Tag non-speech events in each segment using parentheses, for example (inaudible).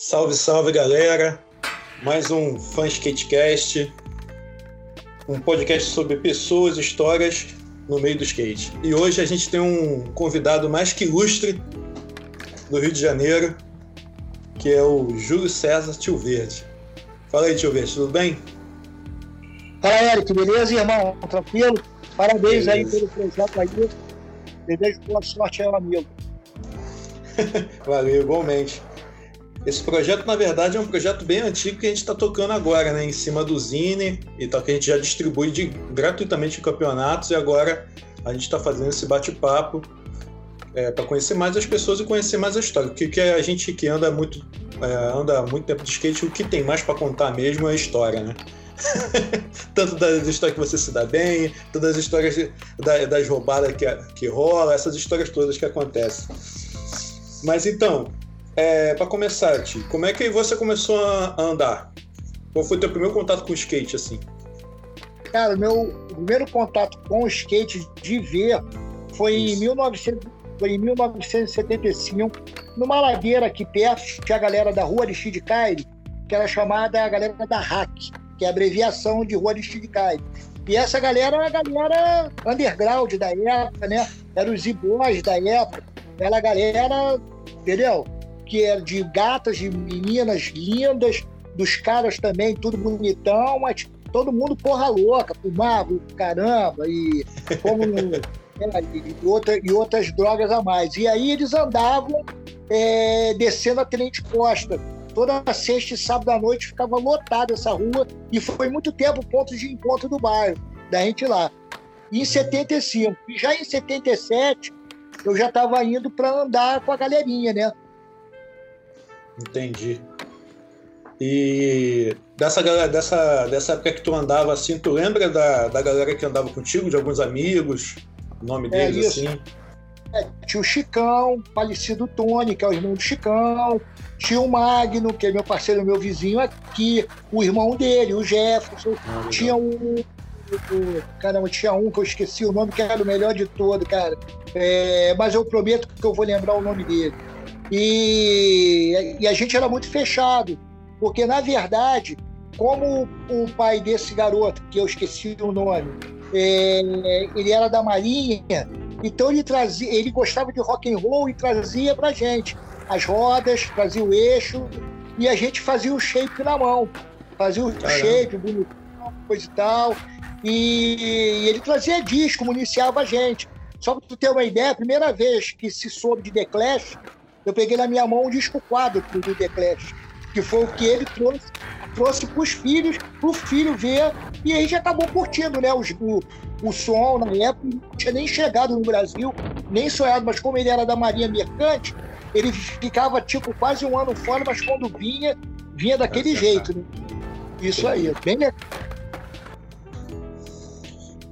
Salve, salve galera! Mais um Fã Skatecast, um podcast sobre pessoas, histórias no meio do skate. E hoje a gente tem um convidado mais que ilustre do Rio de Janeiro, que é o Júlio César Tio Verde. Fala aí, Tio Verde, tudo bem? Fala, Eric, beleza, irmão? Tranquilo? Parabéns beleza. aí pelo projeto aí. Desejo boa sorte aí, amigo. (laughs) Valeu, igualmente. Esse projeto, na verdade, é um projeto bem antigo que a gente está tocando agora, né? Em cima do Zine e tal, que a gente já distribui de, gratuitamente em campeonatos e agora a gente está fazendo esse bate-papo é, para conhecer mais as pessoas e conhecer mais a história. Porque que a gente que anda muito, é, anda muito tempo de skate, o que tem mais para contar mesmo é a história, né? (laughs) Tanto das histórias que você se dá bem, todas as histórias das roubadas que, que rola, essas histórias todas que acontecem. Mas então, é, para começar, Ti, como é que você começou a andar? Qual foi o teu primeiro contato com o skate, assim? Cara, meu primeiro contato com o skate de ver foi em, 1900, foi em 1975, numa ladeira aqui perto, tinha a galera da Rua Aristide Caire, que era chamada a galera da RAC, que é a abreviação de Rua Aristide Caire. E essa galera era a galera underground da época, né? Eram os e da época. Era a galera, entendeu? Que é de gatas, de meninas lindas, dos caras também, tudo bonitão, mas todo mundo porra louca, fumava, caramba, e (laughs) como. é, e, outra, e outras drogas a mais. E aí eles andavam é, descendo a Tenente Costa. Toda sexta e sábado à noite ficava lotada essa rua e foi muito tempo ponto de encontro do bairro, da gente lá. Em 75. E já em 77, eu já estava indo para andar com a galerinha, né? Entendi. E dessa dessa, dessa época que tu andava assim, tu lembra da, da galera que andava contigo, de alguns amigos? O nome é deles assim? É, tinha o Chicão, falecido Tony, que é o irmão do Chicão. Tinha o Magno, que é meu parceiro, meu vizinho aqui. O irmão dele, o Jefferson. Ah, tinha um. Caramba, tinha um que eu esqueci o nome, que era o melhor de todo, cara. É, mas eu prometo que eu vou lembrar o nome dele. E, e a gente era muito fechado, porque na verdade, como o pai desse garoto, que eu esqueci o nome, é, ele era da Marinha, então ele trazia, ele gostava de rock and roll e trazia pra gente as rodas, trazia o eixo e a gente fazia o shape na mão, fazia o Caramba. shape bonitão, coisa e tal. E, e, ele trazia disco, municiava a gente. Só para tu ter uma ideia, a primeira vez que se soube de The Clash eu peguei na minha mão um disco quadro do The Clash, que foi o que ele trouxe, trouxe para os filhos, para o filho ver, e aí já acabou curtindo né, o, o, o som na época, não tinha nem chegado no Brasil, nem sonhado, mas como ele era da Marinha Mercante, ele ficava tipo quase um ano fora, mas quando vinha, vinha daquele jeito. Né? Isso aí, bem legal.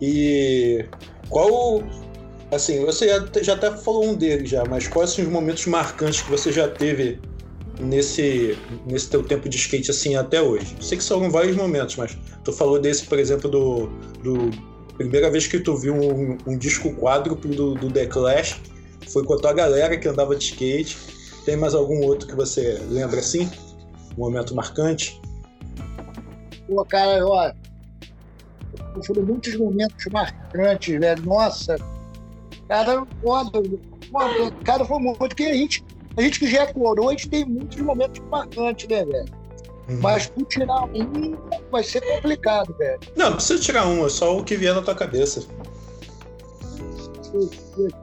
E qual Assim, você já, até falou um deles já, mas quais são os momentos marcantes que você já teve nesse, nesse teu tempo de skate assim até hoje? Sei que são vários momentos, mas tu falou desse, por exemplo, do, do primeira vez que tu viu um, um disco quádruplo do, do The Clash, foi com a tua galera que andava de skate. Tem mais algum outro que você lembra assim? Um momento marcante? Pô, cara, ó, foram muitos momentos marcantes, velho. Nossa, Cara, foda, foda, cara, foi muito. Porque a gente, a gente que já é coroa, a gente tem muitos momentos marcantes, né, velho? Uhum. Mas por tirar um vai ser complicado, velho. Não, não precisa tirar um, é só o que vier na tua cabeça.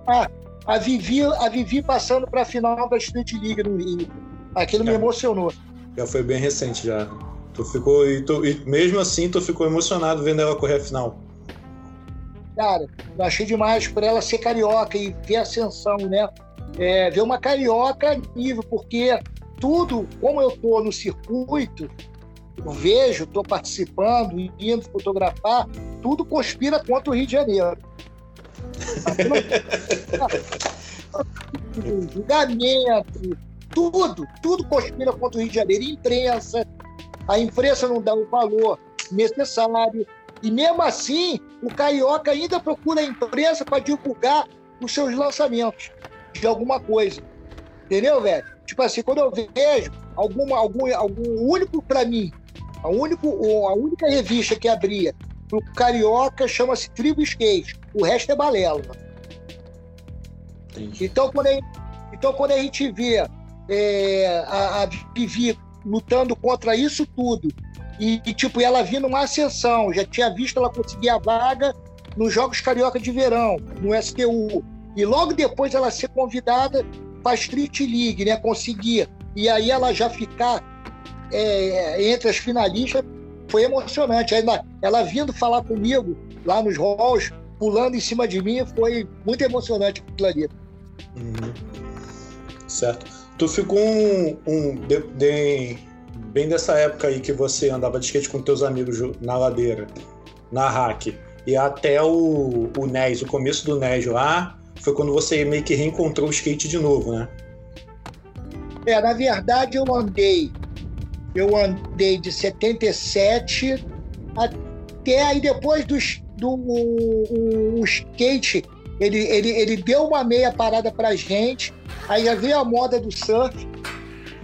Ah, a Vivi, a Vivi passando para a final da Street League no Rio. Aquilo me emocionou. Já foi bem recente já. Tu ficou e, tu, e mesmo assim tu ficou emocionado vendo ela correr a final. Cara, eu achei demais por ela ser carioca e ver ascensão, né? É, ver uma carioca nível, porque tudo, como eu tô no circuito, vejo, estou participando, indo fotografar, tudo conspira contra o Rio de Janeiro. (laughs) julgamento, tudo, tudo conspira contra o Rio de Janeiro. Imprensa, a imprensa não dá o valor necessário, e mesmo assim, o Carioca ainda procura a imprensa para divulgar os seus lançamentos de alguma coisa. Entendeu, velho? Tipo assim, quando eu vejo alguma, algum, algum único para mim, a, único, a única revista que abria pro Carioca chama-se Tribo Skate. O resto é balela. Então quando, a, então, quando a gente vê é, a, a Vivi lutando contra isso tudo, e, e, tipo, ela vindo uma ascensão, já tinha visto ela conseguir a vaga nos Jogos Carioca de Verão, no STU. E logo depois ela ser convidada para a Street League, né? Conseguir. E aí ela já ficar é, entre as finalistas foi emocionante. Ainda ela vindo falar comigo lá nos halls, pulando em cima de mim, foi muito emocionante aquilo ali. Uhum. Certo. Tu ficou um, um de, de, bem dessa época aí que você andava de skate com teus amigos na ladeira, na hack, e até o, o NES, o começo do NES lá, foi quando você meio que reencontrou o skate de novo, né? É, na verdade eu andei, eu andei de 77 até aí depois do, do o, o skate, ele, ele, ele deu uma meia parada pra gente, aí já veio a moda do surf,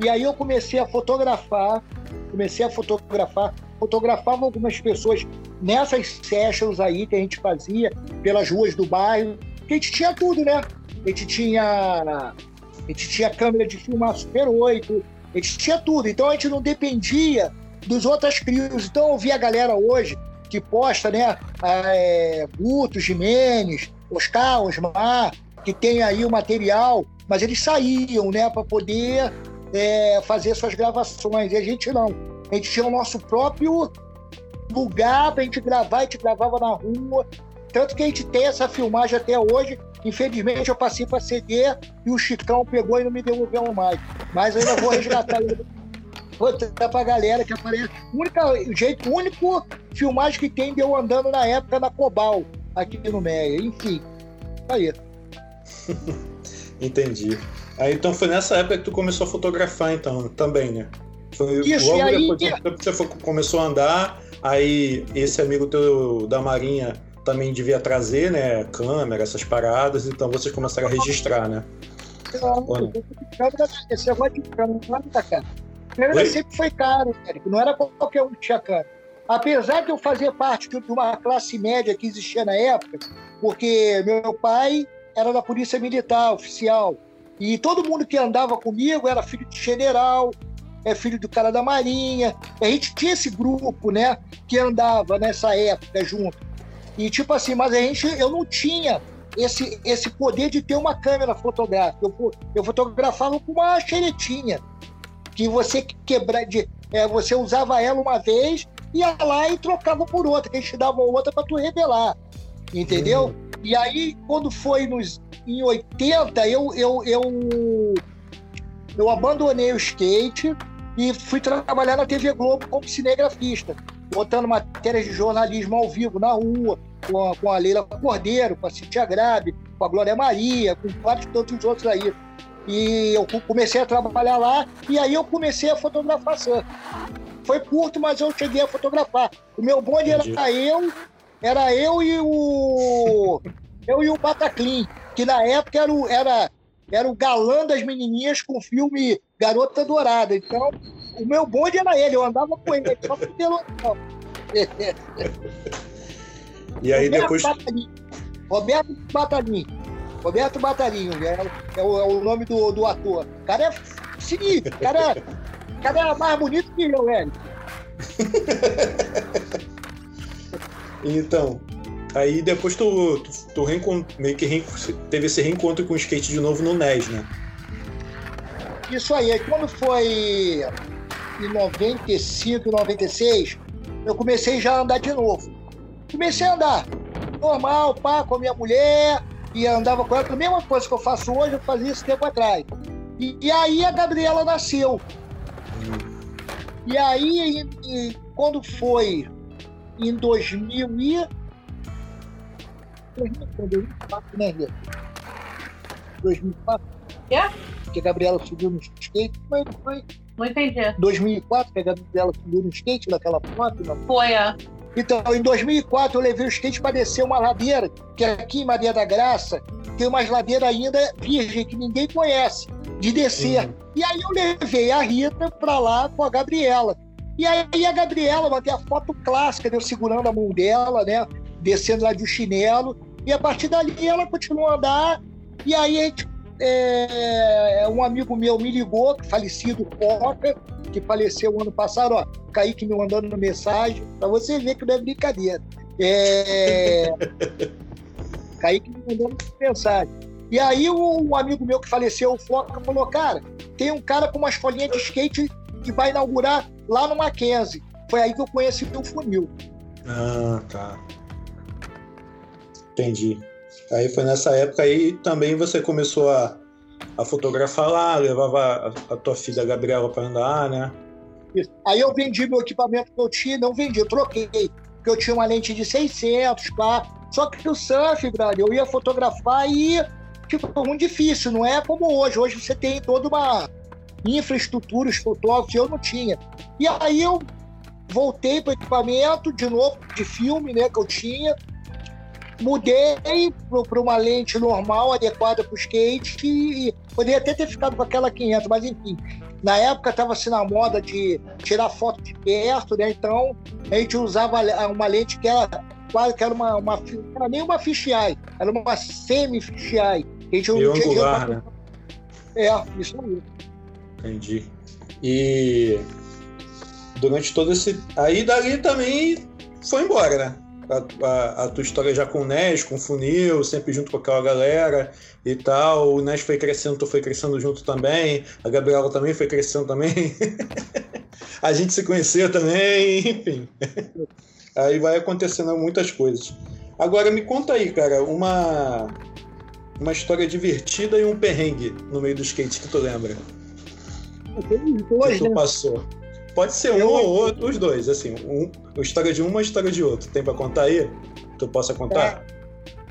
e aí eu comecei a fotografar, comecei a fotografar, fotografava algumas pessoas nessas sessions aí que a gente fazia pelas ruas do bairro, que a gente tinha tudo, né? A gente tinha a gente tinha câmera de filmar Super 8, a gente tinha tudo. Então a gente não dependia dos outras crios. Então eu vi a galera hoje que posta, né? É, Guto, Jimenez, Oscar, Osmar, que tem aí o material, mas eles saíam, né, para poder é, fazer suas gravações. E a gente não. A gente tinha o nosso próprio lugar para a gente gravar, a gente gravava na rua. Tanto que a gente tem essa filmagem até hoje, Infelizmente eu passei para CD e o Chicão pegou e não me devolveu mais. Mas eu ainda vou resgatar. Vou dar pra galera que aparece. O único jeito, único filmagem que tem de eu andando na época na Cobal, aqui no Meia. Enfim, tá aí. (laughs) Entendi. Aí então foi nessa época que tu começou a fotografar, então, também, né? Foi Isso, logo aí, depois que você foi, começou a andar, aí esse amigo teu da Marinha também devia trazer, né, câmera, essas paradas, então vocês começaram a registrar, né? Não, esse negócio de câmera não é cara. Câmera sempre foi caro, Érico, não era qualquer um que tinha câmera. Apesar de eu fazer parte de uma classe média que existia na época, porque meu pai era da Polícia Militar, oficial, e todo mundo que andava comigo era filho de general, é filho do cara da Marinha. A gente tinha esse grupo, né, que andava nessa época junto. E tipo assim, mas a gente, eu não tinha esse, esse poder de ter uma câmera fotográfica. Eu, eu fotografava com uma xeretinha, que você quebra, de, é, você usava ela uma vez, ia lá e trocava por outra, que a gente dava outra para tu revelar, entendeu? Uhum. E aí, quando foi nos, em 80, eu, eu, eu, eu abandonei o skate e fui trabalhar na TV Globo como cinegrafista, botando matérias de jornalismo ao vivo na rua, com a, com a Leila Cordeiro, com a Cintia Grabe, com a Glória Maria, com vários tantos outros aí. E eu comecei a trabalhar lá e aí eu comecei a fotografar surf. Foi curto, mas eu cheguei a fotografar. O meu bonde Entendi. era eu, era eu e o (laughs) eu e o Bataclin, que na época era o, era, era o galã das menininhas com o filme Garota Dourada. Então, o meu bonde era ele, eu andava com ele, só pelo (laughs) E aí Roberto depois. Batarinho. Roberto Batarinho. Roberto Batarinho, é, é, o, é o nome do, do ator. O cara é sinistro, o cara, o (laughs) cara é mais bonito que eu, velho. Então, aí depois tu, tu, tu meio que teve esse reencontro com o skate de novo no NES, né? Isso aí, aí quando foi em 95, 96, eu comecei já a andar de novo. Comecei a andar. Normal, pá, com a minha mulher, e andava com ela. A mesma coisa que eu faço hoje, eu fazia esse tempo atrás. E, e aí a Gabriela nasceu. E aí, e, quando foi em 2000 e... 2004, né, Rita? 2004? É? Que a Gabriela subiu no skate. Foi, foi. Não entendi. 2004, que a Gabriela subiu no skate naquela foto. Não? Foi, é. Então, em 2004, eu levei o skate para descer uma ladeira, que é aqui em Maria da Graça tem umas ladeiras ainda virgem que ninguém conhece. de descer. Uhum. E aí eu levei a Rita para lá com a Gabriela. E aí a Gabriela bateu a foto clássica, né, eu segurando a mão dela, né? Descendo lá de um chinelo. E a partir dali ela continuou a andar. E aí a gente, é, um amigo meu me ligou, falecido Coca, que faleceu ano passado, ó, Kaique me mandando mensagem, para você ver que não é brincadeira. É... (laughs) Kaique me mandando mensagem. E aí um amigo meu que faleceu, o Foca, falou, cara, tem um cara com umas folhinhas de skate que vai inaugurar lá no Mackenzie. Foi aí que eu conheci o funil. Ah, tá. Entendi. Aí foi nessa época aí também você começou a, a fotografar lá, levava a, a tua filha Gabriela para andar, né? Isso. Aí eu vendi meu equipamento que eu tinha, não vendi, eu troquei. Porque eu tinha uma lente de 600, pá. Só que o surf, brother, eu ia fotografar e tipo, muito difícil, não é como hoje. Hoje você tem toda uma infraestrutura, os fotógrafos, eu não tinha. E aí eu voltei para o equipamento, de novo, de filme, né, que eu tinha, mudei para uma lente normal, adequada para o skate, e poderia até ter ficado com aquela 500, mas enfim. Na época estava assim na moda de tirar foto de perto, né? Então a gente usava uma lente que era quase que era uma, uma não era nem uma fisheye, era uma semi-fisheye. A gente não tinha angular, né? É, isso aí. Entendi. E durante todo esse. Aí dali também foi embora, né? a, a, a, tua história já com o Nes, com o Funil, sempre junto com aquela galera e tal. O Nes foi crescendo, tu foi crescendo junto também. A Gabriela também foi crescendo também. (laughs) a gente se conheceu também, enfim. (laughs) Aí vai acontecendo muitas coisas. Agora me conta aí, cara, uma uma história divertida e um perrengue no meio do skate que tu lembra. Dois, né? passou. Pode ser um ou outro, os dois, assim. Um, uma história de um, uma história de outro. Tem pra contar aí? Tu possa contar? É.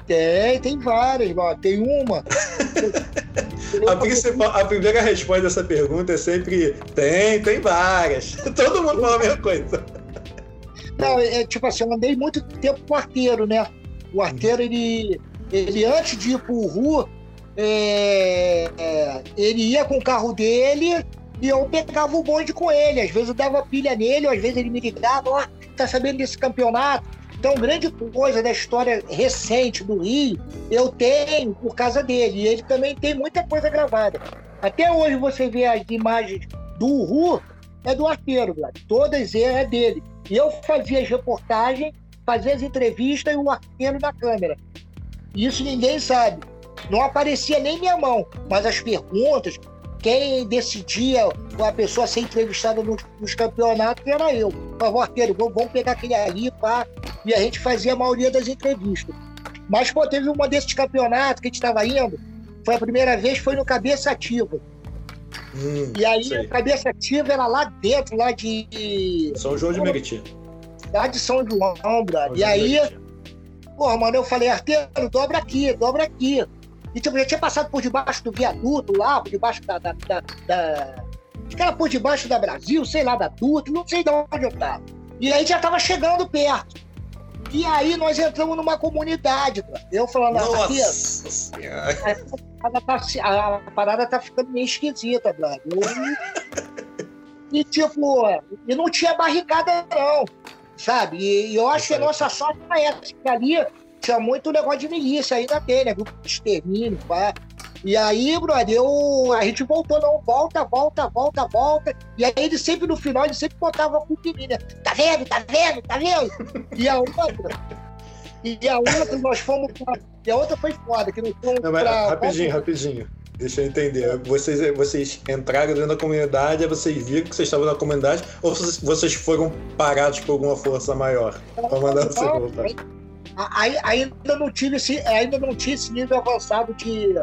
Tem, tem várias, mano. Tem uma. (laughs) a, principal, a primeira resposta dessa pergunta é sempre: tem, tem várias. (laughs) Todo mundo fala a mesma coisa. Não, é, é tipo assim, eu andei muito tempo com o arteiro, né? O arteiro, ele, ele antes de ir pro Ru, é, é, ele ia com o carro dele e eu pegava o bonde com ele. Às vezes eu dava pilha nele, às vezes ele me ligava, ó, oh, tá sabendo desse campeonato? Então, grande coisa da história recente do Rio, eu tenho por causa dele. E ele também tem muita coisa gravada. Até hoje você vê as imagens do Uhu, é do arqueiro, todas é dele. E eu fazia as reportagens, fazia as entrevistas e o arqueiro na câmera. Isso ninguém sabe. Não aparecia nem minha mão, mas as perguntas, quem decidia a pessoa ser entrevistada nos, nos campeonatos era eu. Falava, arqueiro, vamos pegar aquele ali, pá. E a gente fazia a maioria das entrevistas. Mas, pô, teve uma desses campeonatos que a gente estava indo, foi a primeira vez, foi no Cabeça Ativa. Hum, e aí, sei. a Cabeça Ativa era lá dentro, lá de. São João de Meriti. Lá de São João, brother. E aí, pô, mano, eu falei, arqueiro, dobra aqui, dobra aqui. E tipo, já tinha passado por debaixo do viaduto lá, por debaixo da. da, da, da... Era por debaixo da Brasil, sei lá, da Dutra, não sei de onde eu tava. E aí já tava chegando perto. E aí nós entramos numa comunidade. Eu falando, Nossa aqui, a, tá, a, parada tá ficando meio esquisita, brother. e tipo, e não tinha barricada, não. Sabe? E, eu acho que a nossa sorte era essa, que ali tinha muito negócio de milícia, ainda tem, né? Grupo de extermínio, pá. E aí, brother, eu, a gente voltou, não, volta, volta, volta, volta. E aí ele sempre no final, ele sempre botava a culpa em mim, né? Tá vendo, tá vendo, tá vendo? E a outra, e a outra nós fomos pra, E a outra foi foda, que nós fomos não, pra. Rapidinho, rapidinho. Deixa eu entender. Vocês, vocês entraram dentro da comunidade, aí vocês viram que vocês estavam na comunidade, ou vocês foram parados por alguma força maior? Pra mandar você voltar? Ainda não tive esse, ainda não tinha esse nível avançado de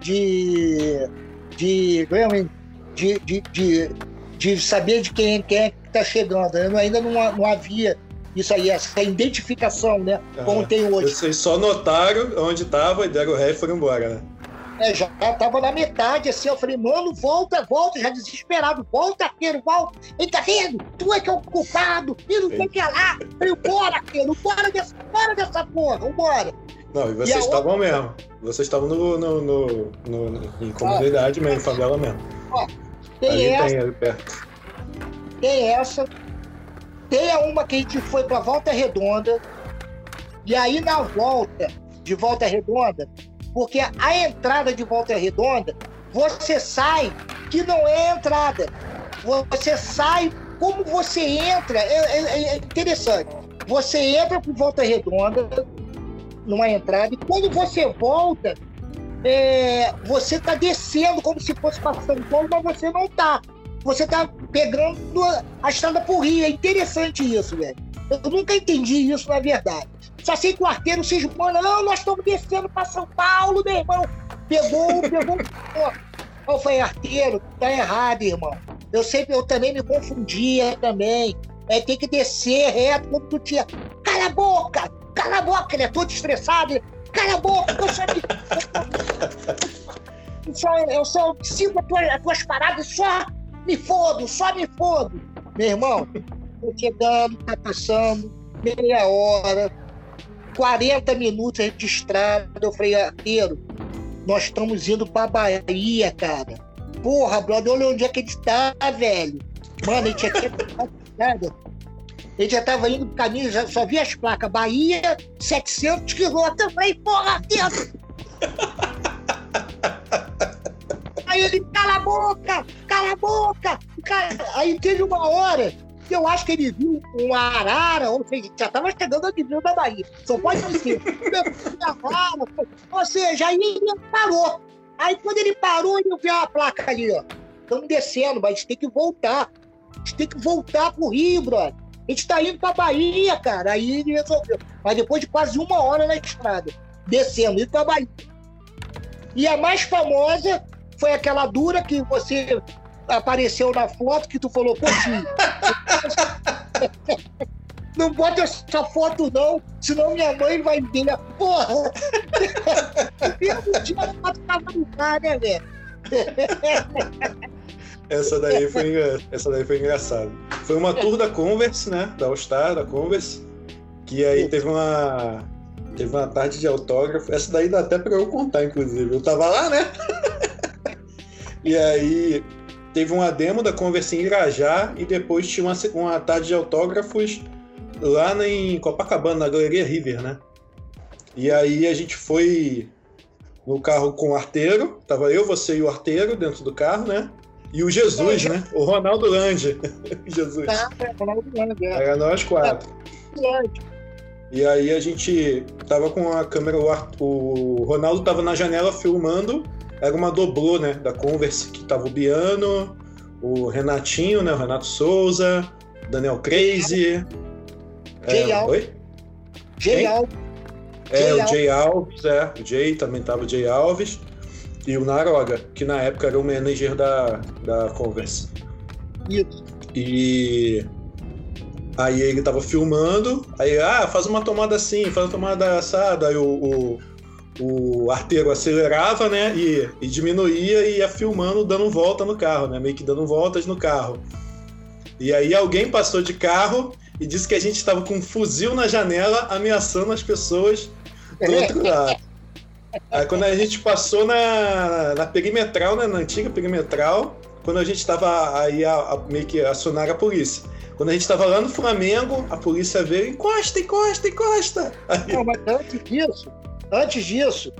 de de, de, de, de, de saber de quem, quem é que está chegando. Ainda não, não havia isso aí, essa identificação, né? Como ah, tem hoje. Vocês só notaram onde estava e deram ré e foram embora, né? É, já tava na metade, assim, eu falei, mano, volta, volta, já desesperado, volta, arqueiro, volta. Ele tá vendo? Tu é que é o culpado, e não tem que ir lá. Eu falei, bora, arqueiro, bora dessa, bora dessa porra, vambora. Não, e vocês estavam outra... mesmo. Vocês estavam no, no, no, no, em comunidade ah, mesmo, em favela mesmo. Ó, tem Ali essa. Tem ali perto. Tem essa. Tem a uma que a gente foi pra Volta Redonda. E aí na volta, de Volta Redonda, porque a entrada de Volta Redonda, você sai que não é entrada. Você sai como você entra. É, é, é interessante. Você entra por Volta Redonda, numa entrada, e quando você volta, é, você está descendo como se fosse para São Paulo, mas você não está. Você está pegando a estrada por Rio. É interessante isso, velho. Eu nunca entendi isso, na verdade. Só sei que o se esmana, não, nós estamos descendo para São Paulo, meu irmão. Pegou, pegou. Eu falei, arteiro, tá errado, irmão. Eu sempre, eu também me confundia também. É, tem que descer reto como tu tinha. Cala a boca! Cala a boca, ele é todo estressado. Cala a boca, eu só, eu só, eu só sigo as tuas, as tuas paradas, só me fodo, só me fodo. Meu irmão, tô chegando, tá passando, meia hora, 40 minutos de estrada. Eu falei, arqueiro, nós estamos indo pra Bahia, cara. Porra, brother, olha onde é que a gente tá, velho. Mano, a gente aqui nada. (laughs) Ele já tava indo pro caminho, já só via as placas. Bahia, 700 quilômetros. Eu falei, porra, dentro. (laughs) Aí ele, cala a boca, cala a boca. Aí teve uma hora que eu acho que ele viu uma arara, ou seja, já estava chegando ao nível da Bahia. Só pode ser. ou seja, aí ele parou. Aí quando ele parou, ele viu a placa ali, ó. Estamos descendo, mas a gente tem que voltar. A gente tem que voltar pro Rio, brother. A gente tá indo pra Bahia, cara. Aí ele resolveu. Mas depois de quase uma hora na estrada, descendo, indo pra Bahia. E a mais famosa foi aquela dura que você apareceu na foto que tu falou, poxa, não bota essa foto não, senão minha mãe vai ver. Porra! Mesmo dia tava no ar, né, velho? Essa daí foi, essa daí foi engraçada. Foi uma tour da Converse, né? Da All Star, da Converse. Que aí teve uma. Teve uma tarde de autógrafo. Essa daí dá até pra eu contar, inclusive. Eu tava lá, né? (laughs) e aí teve uma demo da Converse em Irajá e depois tinha uma, uma tarde de autógrafos lá em Copacabana, na Galeria River, né? E aí a gente foi no carro com o arteiro, tava eu, você e o arteiro dentro do carro, né? E o Jesus, né? O Ronaldo Lande. (laughs) Jesus. Tá, é, Ronaldo Lande, é. Era nós quatro. E aí a gente tava com a câmera, o Ronaldo tava na janela filmando, era uma doblô, né, da Converse, que tava o Biano, o Renatinho, né, o Renato Souza, Daniel Crazy. Jay é, Alves. Oi? Jay Alves. É, o Jay Alves, é. O Jay também tava o Jay Alves e o Naroga, que na época era o manager da, da Converse. Isso. E aí ele tava filmando, aí, ah, faz uma tomada assim, faz uma tomada assada, aí o, o, o arteiro acelerava, né, e, e diminuía e ia filmando, dando volta no carro, né, meio que dando voltas no carro. E aí alguém passou de carro e disse que a gente estava com um fuzil na janela ameaçando as pessoas do outro (laughs) lado. Aí quando a gente passou na, na perimetral, né, na antiga perimetral, quando a gente estava aí a, a, meio que acionar a polícia. Quando a gente estava lá no Flamengo, a polícia veio, encosta, encosta, encosta. Aí... Não, mas antes disso, antes disso,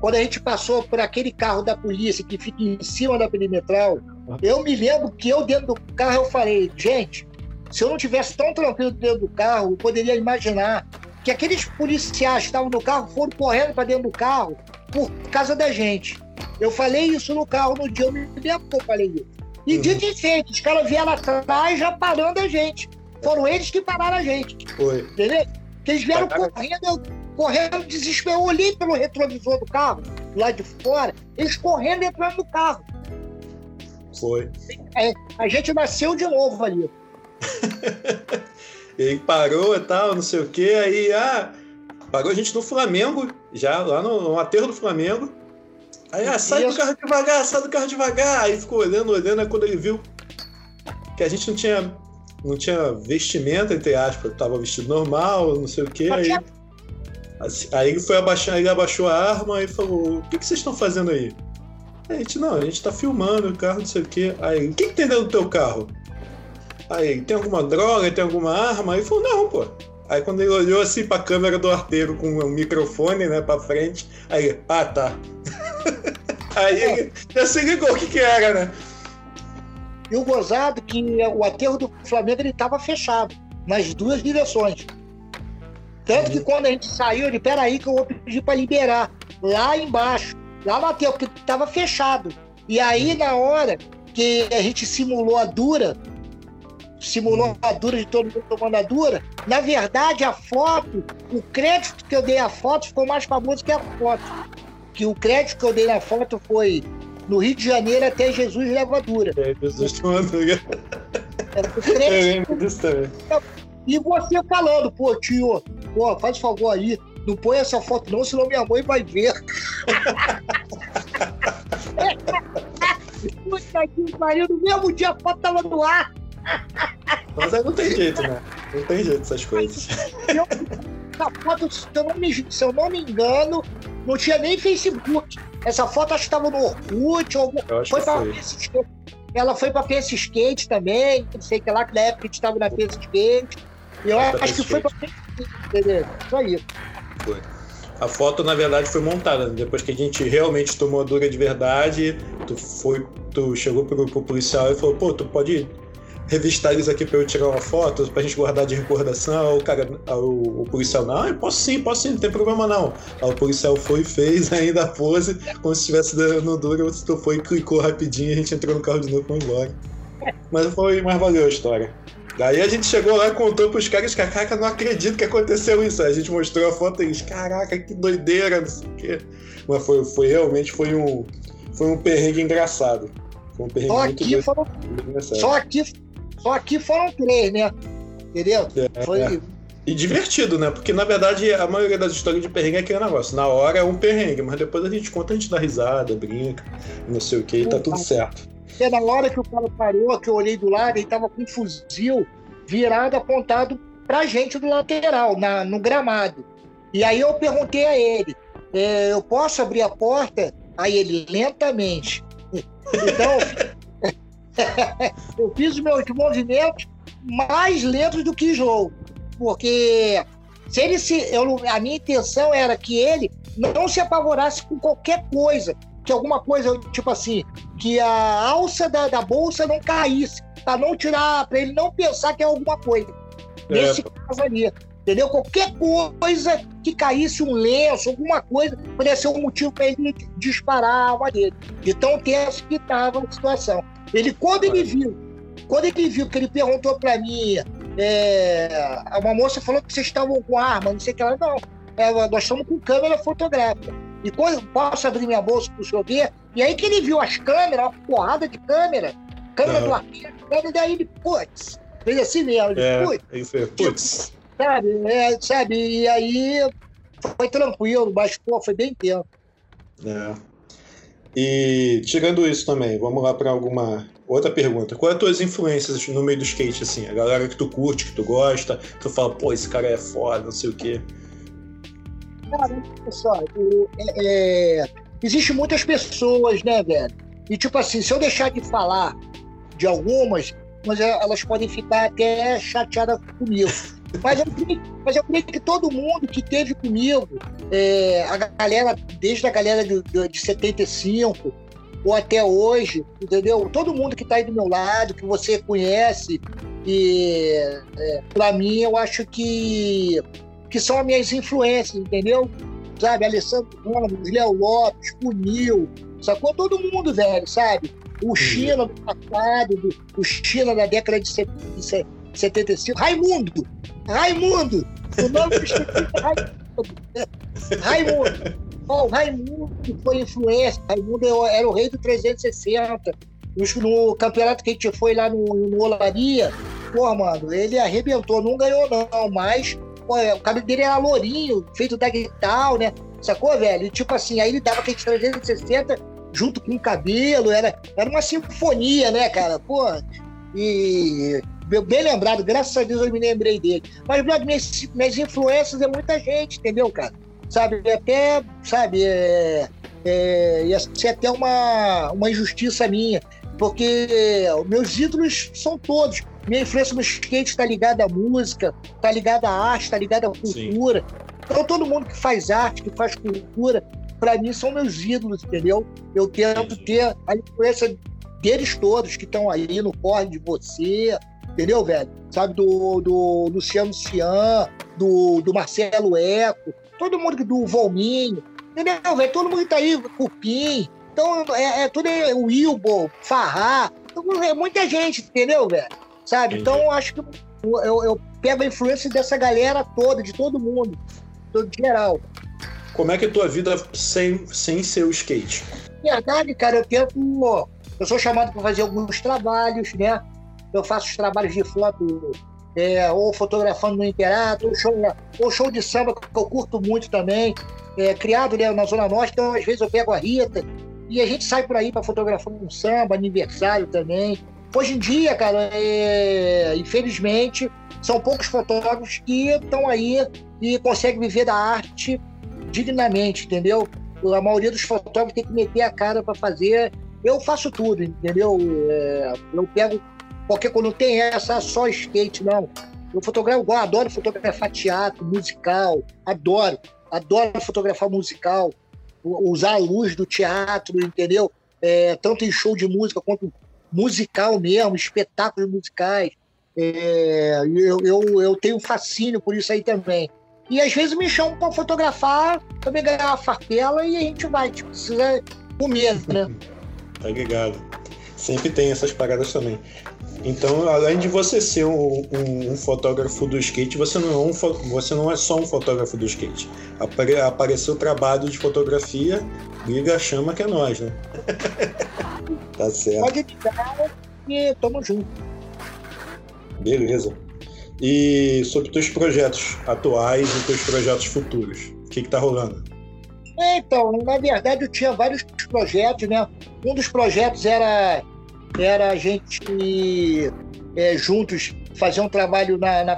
quando a gente passou por aquele carro da polícia que fica em cima da perimetral, eu me lembro que eu dentro do carro eu falei, gente, se eu não tivesse tão tranquilo dentro do carro, eu poderia imaginar que aqueles policiais que estavam no carro foram correndo para dentro do carro por causa da gente. Eu falei isso no carro no dia, eu me lembro que eu falei isso. E uhum. dito e feito, os caras vieram atrás já parando a gente. Foram eles que pararam a gente. Foi. Entendeu? Que eles vieram correndo, eu, correndo desespero. Eu olhei pelo retrovisor do carro, lá de fora, eles correndo entrando no carro. Foi. É, a gente nasceu de novo ali. (laughs) E aí parou e tal, não sei o quê. Aí, ah, parou a gente no Flamengo, já lá no, no aterro do Flamengo. Aí, ah, sai do carro devagar, sai do carro devagar. Aí ficou olhando, olhando, aí quando ele viu que a gente não tinha, não tinha vestimenta, entre aspas, tava vestido normal, não sei o quê. Aí... Assim, aí ele foi abaixar, ele abaixou a arma e falou: O que, que vocês estão fazendo aí? A gente, não, a gente tá filmando o carro, não sei o quê. Aí, o que, que tem dentro do teu carro? Aí, tem alguma droga, tem alguma arma? Aí falou, não, pô. Aí quando ele olhou assim pra câmera do arteiro com o microfone, né, pra frente, aí, ah, tá. (laughs) aí ele já se ligou o que que era, né? E o gozado que o aterro do Flamengo ele tava fechado, nas duas direções. Tanto que uhum. quando a gente saiu, ele, peraí que eu vou pedir pra liberar. Lá embaixo, lá aterro, porque tava fechado. E aí, na hora que a gente simulou a dura, simulou a dura de todo mundo tomando a dura. Na verdade, a foto, o crédito que eu dei à foto ficou mais famoso que a foto. Que o crédito que eu dei na foto foi no Rio de Janeiro até Jesus leva dura. É, Jesus tomando dura. É, eu lembro disso também. E você falando, pô, tio, pô, faz favor aí, não põe essa foto não, senão minha mãe vai ver. (laughs) Puta que pariu, no mesmo dia a foto tava no ar. Mas aí não tem jeito, né? Não tem jeito essas coisas. Eu, foto, se eu, não me, se eu não me engano, não tinha nem Facebook. Essa foto acho que estava no Orkut, ou foi para foi. Ela foi para PS Skate também, não sei que lá, que na época a gente estava na PS Skate. E eu acho que foi para PS entendeu? Isso. Foi. A foto, na verdade, foi montada. Né? Depois que a gente realmente tomou a dura de verdade, tu foi, tu chegou pro, pro policial e falou, pô, tu pode revistar eles aqui para eu tirar uma foto, pra gente guardar de recordação. O cara, o, o policial, não, eu posso sim, posso sim, não tem problema não. Aí o policial foi e fez (laughs) ainda a pose, como se estivesse dando duro, você foi e clicou rapidinho, a gente entrou no carro de novo e foi embora. Mas foi, mais valeu a história. Daí a gente chegou lá e contou pros caras que, caraca, não acredito que aconteceu isso. Aí a gente mostrou a foto e eles, caraca, que doideira, não sei o quê. Mas foi, foi realmente foi um, foi um perrengue engraçado. Foi um perrengue só muito aqui foram, Só aqui só aqui foram três, né? Entendeu? É, Foi. É. E divertido, né? Porque na verdade a maioria das histórias de perrengue é aquele negócio. Na hora é um perrengue, mas depois a gente conta, a gente dá risada, brinca, não sei o que, e tá tudo certo. É na hora que o cara parou, que eu olhei do lado, ele tava com um fuzil virado, apontado pra gente do lateral, na, no gramado. E aí eu perguntei a ele: é, eu posso abrir a porta? Aí ele, lentamente. Então, (laughs) eu fiz meus movimentos mais lentos do que João, porque se ele se, eu, a minha intenção era que ele não se apavorasse com qualquer coisa, que alguma coisa, tipo assim, que a alça da, da bolsa não caísse, para não tirar, para ele não pensar que é alguma coisa. É. Nesse caso ali, entendeu? Qualquer coisa que caísse um lenço, alguma coisa, poderia ser um motivo para ele disparar a arma dele, de tão tenso que estava a situação. Ele, quando ele viu, quando ele viu que ele perguntou para mim, é, uma moça falou que vocês estavam com arma, não sei o que ela, não, é, nós estamos com câmera fotográfica. E quando posso abrir minha bolsa para o senhor ver? E aí que ele viu as câmeras, uma porrada de câmera, câmera uhum. do arquivo, e daí ele, putz, fez assim mesmo, ele, é, putz. putz. Sabe, é, sabe, e aí foi tranquilo, mas pô, foi bem tempo. É. E tirando isso também, vamos lá para alguma outra pergunta. Quais as tuas influências no meio do skate, assim? A galera que tu curte, que tu gosta, que tu fala, pô, esse cara é foda, não sei o quê. Pessoal, é, é, existe muitas pessoas, né, velho? E tipo assim, se eu deixar de falar de algumas, mas elas podem ficar até chateadas comigo. Mas eu, mas eu creio que todo mundo que teve comigo, é, a galera, desde a galera de, de 75 ou até hoje, entendeu? Todo mundo que está aí do meu lado, que você conhece, e é, para mim eu acho que, que são as minhas influências, entendeu? Sabe, Alessandro Ramos, Léo Lopes, Punil, sacou? Todo mundo, velho, sabe? O China do passado, o China da década de 75, Raimundo, Raimundo! O nome do é Raimundo. Raimundo. Oh, o Raimundo foi influência. Raimundo era o rei do 360. No campeonato que a gente foi lá no, no Olaria, pô, mano, ele arrebentou. Não ganhou, não, mas pô, o cabelo dele era lourinho, feito da guitarra, né? Sacou, velho? E, tipo assim, aí ele dava aquele 360 junto com o cabelo, era, era uma sinfonia, né, cara? Pô, e bem lembrado, graças a Deus eu me lembrei dele. Mas, minhas, minhas influências é muita gente, entendeu, cara? sabe? Até, sabe, é, é, ia ser até uma, uma injustiça minha, porque meus ídolos são todos. Minha influência no skate está ligada à música, está ligada à arte, está ligada à cultura. Sim. Então todo mundo que faz arte, que faz cultura, para mim são meus ídolos, entendeu? Eu tento ter a influência deles todos que estão aí no corre de você, entendeu, velho? Sabe, do, do Luciano Cian, do, do Marcelo Eco, todo mundo do Volminho, entendeu, velho? Todo mundo tá aí, Cupim. Então, é, é tudo é Wilbo, Farrá, é muita gente, entendeu, velho? Sabe? Entendi. Então, acho que eu, eu pego a influência dessa galera toda, de todo mundo, todo geral. Como é que é a tua vida sem, sem ser o skate? Verdade, cara, eu tento. Eu sou chamado para fazer alguns trabalhos, né? Eu faço os trabalhos de foto, é, ou fotografando no Imperato, ou show, ou show de samba, que eu curto muito também. É, criado né, na Zona Norte, então às vezes eu pego a Rita e a gente sai por aí para fotografar um samba, aniversário também. Hoje em dia, cara, é, infelizmente, são poucos fotógrafos que estão aí e conseguem viver da arte dignamente, entendeu? A maioria dos fotógrafos tem que meter a cara para fazer. Eu faço tudo, entendeu? É, eu pego porque quando tem essa, só skate, não. Eu fotografo, eu adoro fotografar teatro, musical, adoro. Adoro fotografar musical, usar a luz do teatro, entendeu? É, tanto em show de música quanto musical mesmo, espetáculos musicais. É, eu, eu, eu tenho fascínio por isso aí também. E às vezes me chamam para fotografar, também ganhar uma farpela e a gente vai, tipo, precisa comer, né? tá ligado. Sempre tem essas paradas também. Então, além de você ser um, um, um, fotógrafo do skate, você não, é um, você não é só um fotógrafo do skate. Apare, apareceu o trabalho de fotografia, liga a chama que é nós, né? (laughs) tá certo. Pode editar e tamo junto. Beleza. E sobre teus projetos atuais e teus projetos futuros, o que, que tá rolando? Então, na verdade eu tinha vários projetos, né? Um dos projetos era era a gente é, juntos fazer um trabalho na, na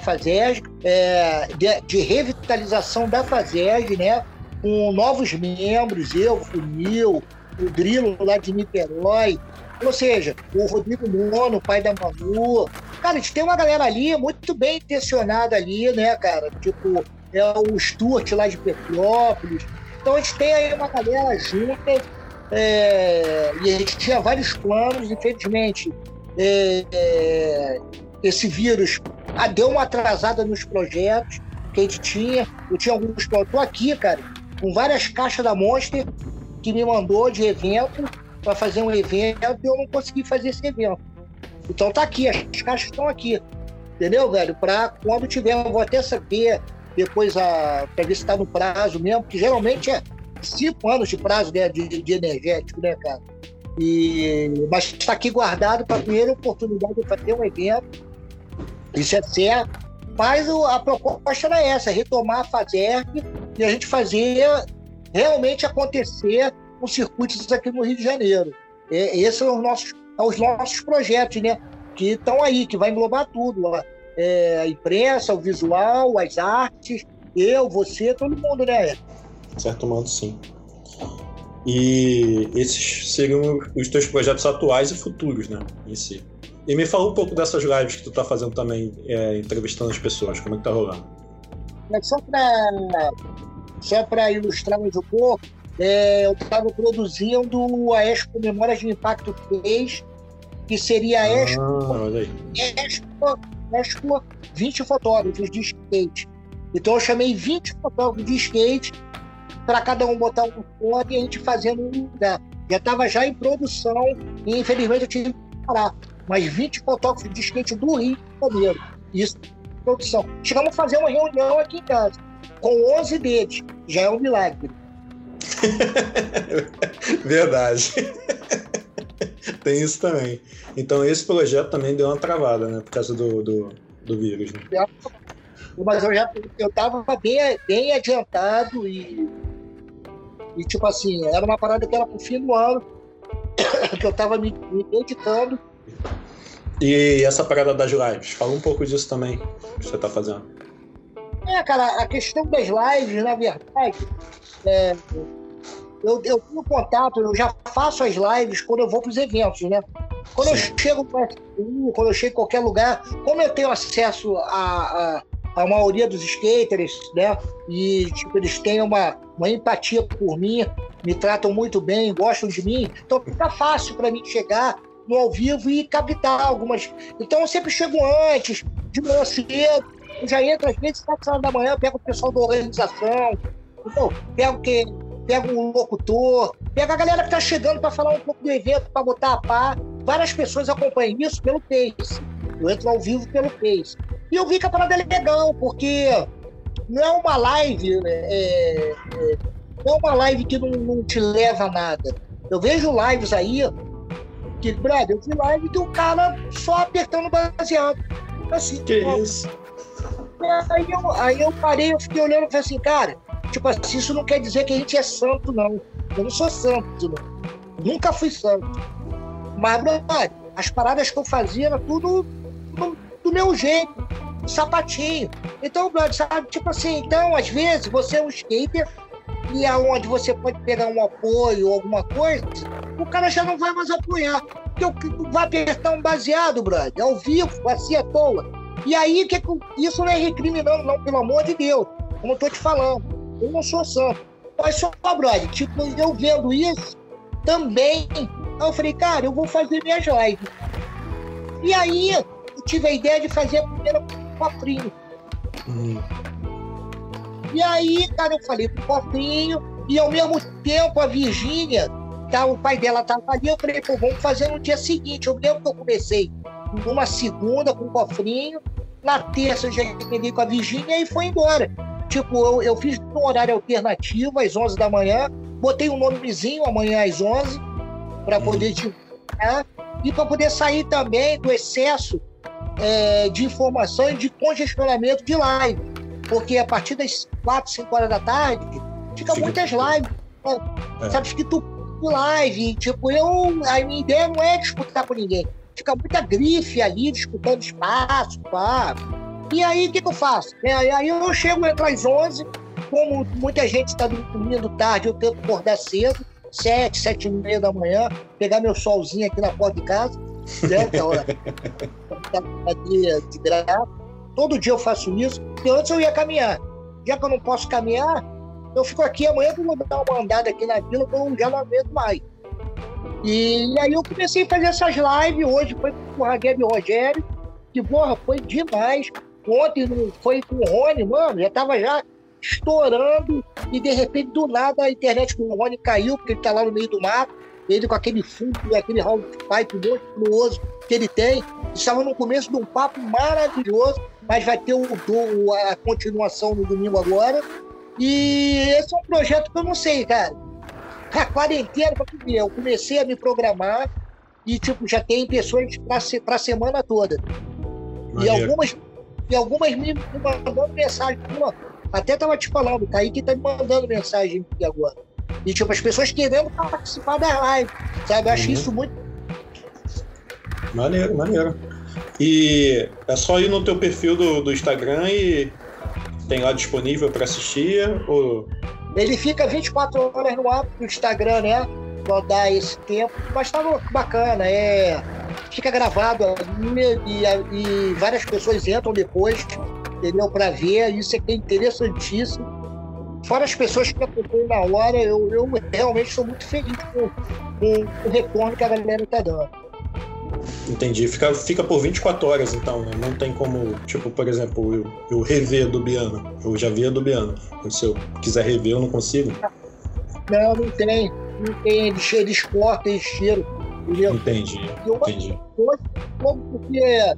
é, de, de, revitalização da FASESG, né? Com novos membros, eu, o Funil, o Drilo lá de Niterói, ou seja, o Rodrigo Mono, pai da Manu. Cara, a gente tem uma galera ali muito bem intencionada ali, né, cara? Tipo, é o Stuart lá de Petrópolis. Então a gente tem aí uma galera junta é, e a gente tinha vários planos, infelizmente. É, é, esse vírus ah, deu uma atrasada nos projetos que a gente tinha. Eu tinha alguns planos. Estou aqui, cara, com várias caixas da Monster que me mandou de evento para fazer um evento e eu não consegui fazer esse evento. Então tá aqui, as caixas estão aqui. Entendeu, velho? Para quando tiver, eu vou até saber depois a, para ver se está no prazo mesmo, porque geralmente é cinco anos de prazo né, de, de energético, né, cara? E, mas está aqui guardado para a primeira oportunidade de fazer um evento. Isso é certo. Mas a proposta era essa, retomar a FASERG e a gente fazer realmente acontecer os circuitos aqui no Rio de Janeiro. É, esses são os nossos, os nossos projetos, né? Que estão aí, que vai englobar tudo. É, a imprensa, o visual, as artes, eu, você, todo mundo, né? Certo modo, sim. E esses seriam os teus projetos atuais e futuros, né? Em si. E me fala um pouco dessas lives que tu tá fazendo também, é, entrevistando as pessoas, como é que tá rolando? É só para só para ilustrar mais um pouco, é, eu estava produzindo a Expo Memórias de Impacto 3, que seria a Expo, ah, Expo, Expo 20 fotógrafos de skate. Então eu chamei 20 fotógrafos de skate para cada um botar um fone e a gente fazendo um lugar. Já estava já em produção e infelizmente eu tive que parar. Mas 20 fotógrafos de skate do Rio de Janeiro. Isso, produção. Chegamos a fazer uma reunião aqui em casa, com 11 deles. Já é um milagre. (laughs) Verdade. (laughs) Tem isso também. Então esse projeto também deu uma travada, né? Por causa do, do, do vírus. Né? Mas eu já eu tava bem, bem adiantado e e, tipo assim, era uma parada que era pro fim do ano, (coughs) que eu tava me, me dedicando. E essa parada das lives, fala um pouco disso também, que você tá fazendo. É, cara, a questão das lives, na verdade, é, eu, eu tenho contato, eu já faço as lives quando eu vou para os eventos, né? Quando Sim. eu chego no SU, quando eu chego em qualquer lugar, como eu tenho acesso a, a, a maioria dos skaters, né? E tipo, eles têm uma, uma empatia por mim, me tratam muito bem, gostam de mim, então fica fácil para mim chegar no ao vivo e captar algumas. Então eu sempre chego antes, de manhã cedo, já entro às vezes, 7 horas da manhã, pego o pessoal da organização, então, pego quem pega um locutor, pega a galera que tá chegando para falar um pouco do evento, para botar a par. Várias pessoas acompanham isso pelo Pace. Eu entro ao vivo pelo Pace. E eu vi que a parada é legal, porque não é uma live, né, é, é, não é uma live que não, não, te leva a nada. Eu vejo lives aí, que, brother, eu vi live que o cara só apertando baseado. Assim, que isso? Aí eu, aí eu parei, eu fiquei olhando e falei assim, cara, Tipo assim, isso não quer dizer que a gente é santo, não. Eu não sou santo, não. Nunca fui santo. Mas, brother, as paradas que eu fazia era tudo do, do meu jeito, sapatinho. Então, brother, sabe, tipo assim, então, às vezes, você é um skater e aonde você pode pegar um apoio ou alguma coisa, o cara já não vai mais apoiar. Porque vai apertar um baseado, brother, ao vivo, assim à toa. E aí, que, isso não é recriminando, não, pelo amor de Deus. Como eu tô te falando. Eu não sou santo. Mas só, brother, tipo, eu vendo isso também. eu falei, cara, eu vou fazer minhas lives. E aí tive a ideia de fazer a primeira cofrinho. Hum. E aí, cara, eu falei pro cofrinho, e ao mesmo tempo a Virgínia, tá, o pai dela tava ali, eu falei, pô, vamos fazer no dia seguinte. Eu lembro que eu comecei numa segunda com o cofrinho, na terça eu já entendi com a Virgínia e foi embora. Tipo, eu, eu fiz um horário alternativo às 11 da manhã, botei um nomezinho amanhã às 11 para poder divulgar e para poder sair também do excesso é, de informação e de congestionamento de live. Porque a partir das 4, 5 horas da tarde, fica, muitas lives. É. Sabe, fica tu live. Tipo, eu, a minha ideia não é disputar com ninguém. Fica muita grife ali, disputando espaço, pá. E aí, o que, que, eu faço? É, aí eu chego entre as 11, como muita gente está dormindo tarde, eu tento acordar cedo, 7, 7 e meia da manhã, pegar meu solzinho aqui na porta de casa, né, que é a hora de graça. Todo dia eu faço isso, e antes eu ia caminhar. Já que eu não posso caminhar, eu fico aqui amanhã eu vou dar uma andada aqui na vila, que eu já não aguento mais. E aí eu comecei a fazer essas lives, hoje foi com o Raguel e o Rogério, que, porra, foi demais. Ontem foi com o Rony, mano, já tava já estourando e de repente do nada a internet com o Rony caiu, porque ele tá lá no meio do mato, ele com aquele fundo, aquele round pipe monstruoso que ele tem. Estava no começo de um papo maravilhoso, mas vai ter o, o, a continuação no domingo agora. E esse é um projeto que eu não sei, cara. A quarentena, pra tu ver, eu comecei a me programar e, tipo, já tem pessoas pra, pra semana toda. Maneiro. E algumas e algumas me, me mandando mensagem. Até tava te falando, tá aí que tá me mandando mensagem aqui agora. E tipo, as pessoas querendo participar da live, sabe? Eu acho uhum. isso muito. Maneiro, maneiro. E é só ir no teu perfil do, do Instagram e tem lá disponível para assistir? Ou... Ele fica 24 horas no ar do Instagram, né? Pra dar esse tempo. Mas tá bacana, é fica gravado e, e, várias pessoas entram depois, entendeu? Para ver, isso é que é interessantíssimo. Fora as pessoas que acompanham na hora, eu, eu realmente sou muito feliz com, com, o retorno que a galera está dando. Entendi. Fica, fica por 24 horas, então, né? Não tem como, tipo, por exemplo, eu, eu rever do Biano. Eu já vi a do Biano. Se eu quiser rever, eu não consigo? Não, não tem. Não tem. Eles, eles cortam, eles tiram. Entendeu? Entendi. Eu, entendi. Hoje, porque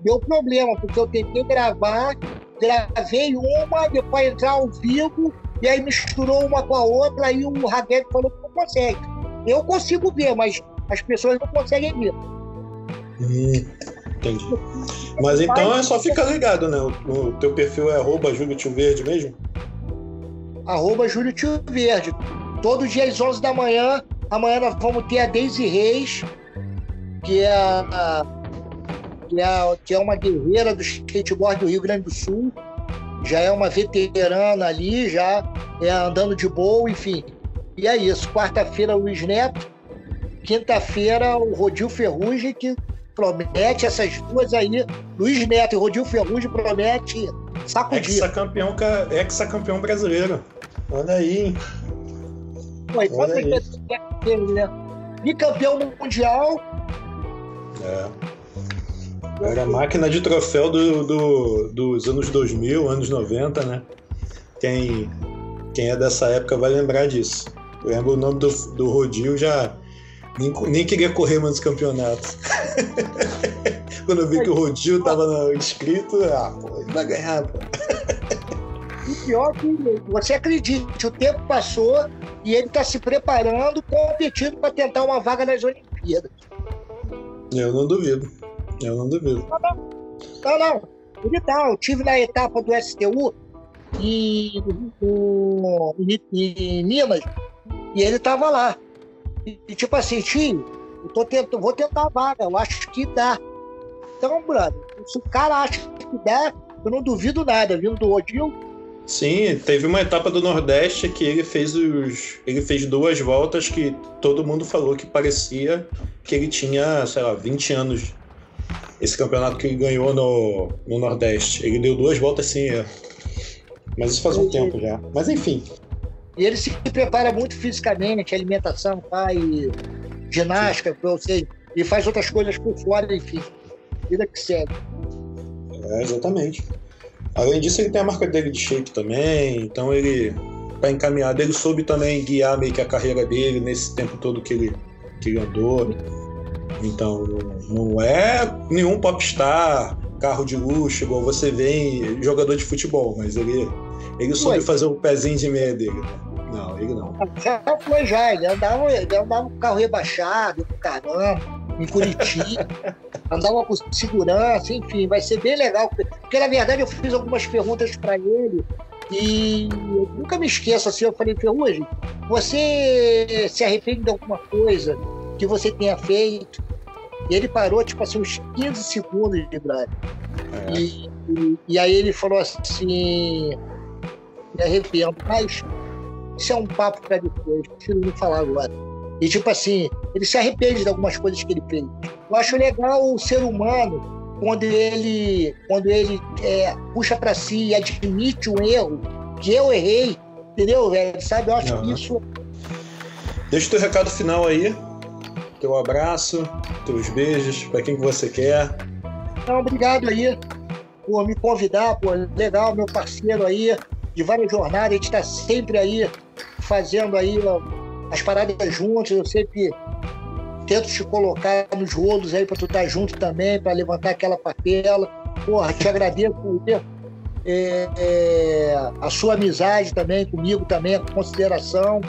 deu problema, porque eu tentei gravar, gravei uma, depois entrar ao vivo, e aí misturou uma com a outra, aí o Raguel falou que não consegue. Eu consigo ver, mas as pessoas não conseguem ver. Hum, entendi. Mas então é só ficar ligado, né? O, o teu perfil é arroba Júlio Tio Verde mesmo? Arroba Júlio Tio Verde. Todo dia às 11 da manhã Amanhã nós vamos ter a Daisy Reis, que é, a, que é, que é uma guerreira do skateboard do Rio Grande do Sul. Já é uma veterana ali, já é andando de boa, enfim. E é isso. Quarta-feira, Luiz Neto. Quinta-feira, o Rodil Ferrugem, que promete essas duas aí. Luiz Neto e Rodil Ferrugem promete sacudir. Ex-campeão, ex-campeão brasileiro. Olha aí, hein? Pô, Olha aí. Né? Bicampeão mundial. É. Era máquina de troféu do, do, dos anos 2000, anos 90, né? Quem, quem é dessa época vai lembrar disso. Eu lembro o nome do, do Rodil, já nem, nem queria correr mais campeonatos. (laughs) Quando eu vi que o Rodil tava inscrito, ah, pô, ele vai ganhar, pô. E pior que você acredite, o tempo passou e ele está se preparando, competindo para tentar uma vaga nas Olimpíadas. Eu não duvido. Eu não duvido. Não, não. não, não. Ele tá, eu tive na etapa do STU em, em, em Minas e ele tava lá. E, e tipo assim, tio, eu tô tentando, vou tentar a vaga, eu acho que dá. Então, brother, se o cara acha que dá, eu não duvido nada, vindo do Odil. Sim, teve uma etapa do Nordeste que ele fez os. Ele fez duas voltas que todo mundo falou que parecia que ele tinha, sei lá, 20 anos esse campeonato que ele ganhou no, no Nordeste. Ele deu duas voltas sem erro. Mas isso faz um tempo já. Mas enfim. E ele se prepara muito fisicamente, alimentação, pai, ginástica, ou seja, e faz outras coisas por fora, enfim. Vida que segue. É, exatamente. Além disso, ele tem a marca dele de shape também, então ele tá encaminhado. Ele soube também guiar meio que a carreira dele nesse tempo todo que ele, que ele andou. Então, não é nenhum popstar, carro de luxo, igual você vê em jogador de futebol, mas ele, ele soube fazer o pezinho de meia dele. Não, ele não. Já foi já, ele andava, ele andava com carro rebaixado, caramba, em Curitiba, (laughs) andava com segurança, enfim, vai ser bem legal. Porque na verdade eu fiz algumas perguntas para ele e eu nunca me esqueço assim, eu falei, Ferrugem, você se arrepende de alguma coisa que você tenha feito? E ele parou, tipo assim, uns 15 segundos de drive. É. E, e, e, aí ele falou assim, me arrependo, mas isso é um papo para depois, prefiro não falar agora. E tipo assim, ele se arrepende de algumas coisas que ele fez. Eu acho legal o ser humano quando ele, quando ele é, puxa para si e admite um erro, que eu errei, entendeu, velho? Sabe? Eu acho uhum. que isso. Deixa o teu recado final aí teu abraço, teus beijos, para quem que você quer. Não, obrigado aí por me convidar, pô, legal, meu parceiro aí, de várias jornadas, a gente está sempre aí fazendo aí as paradas juntos, eu sempre tento te colocar nos rolos aí para tu estar tá junto também, para levantar aquela papela. Porra, te (laughs) agradeço é, é, a sua amizade também comigo também, a consideração.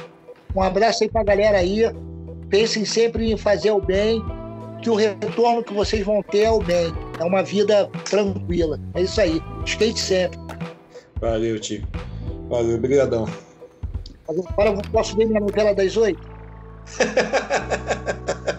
Um abraço aí pra galera aí. Pensem sempre em fazer o bem, que o retorno que vocês vão ter é o bem. É uma vida tranquila. É isso aí. Skate sempre. Valeu, tio. Valeu, obrigadão. Agora posso ver minha novela das oito? (laughs)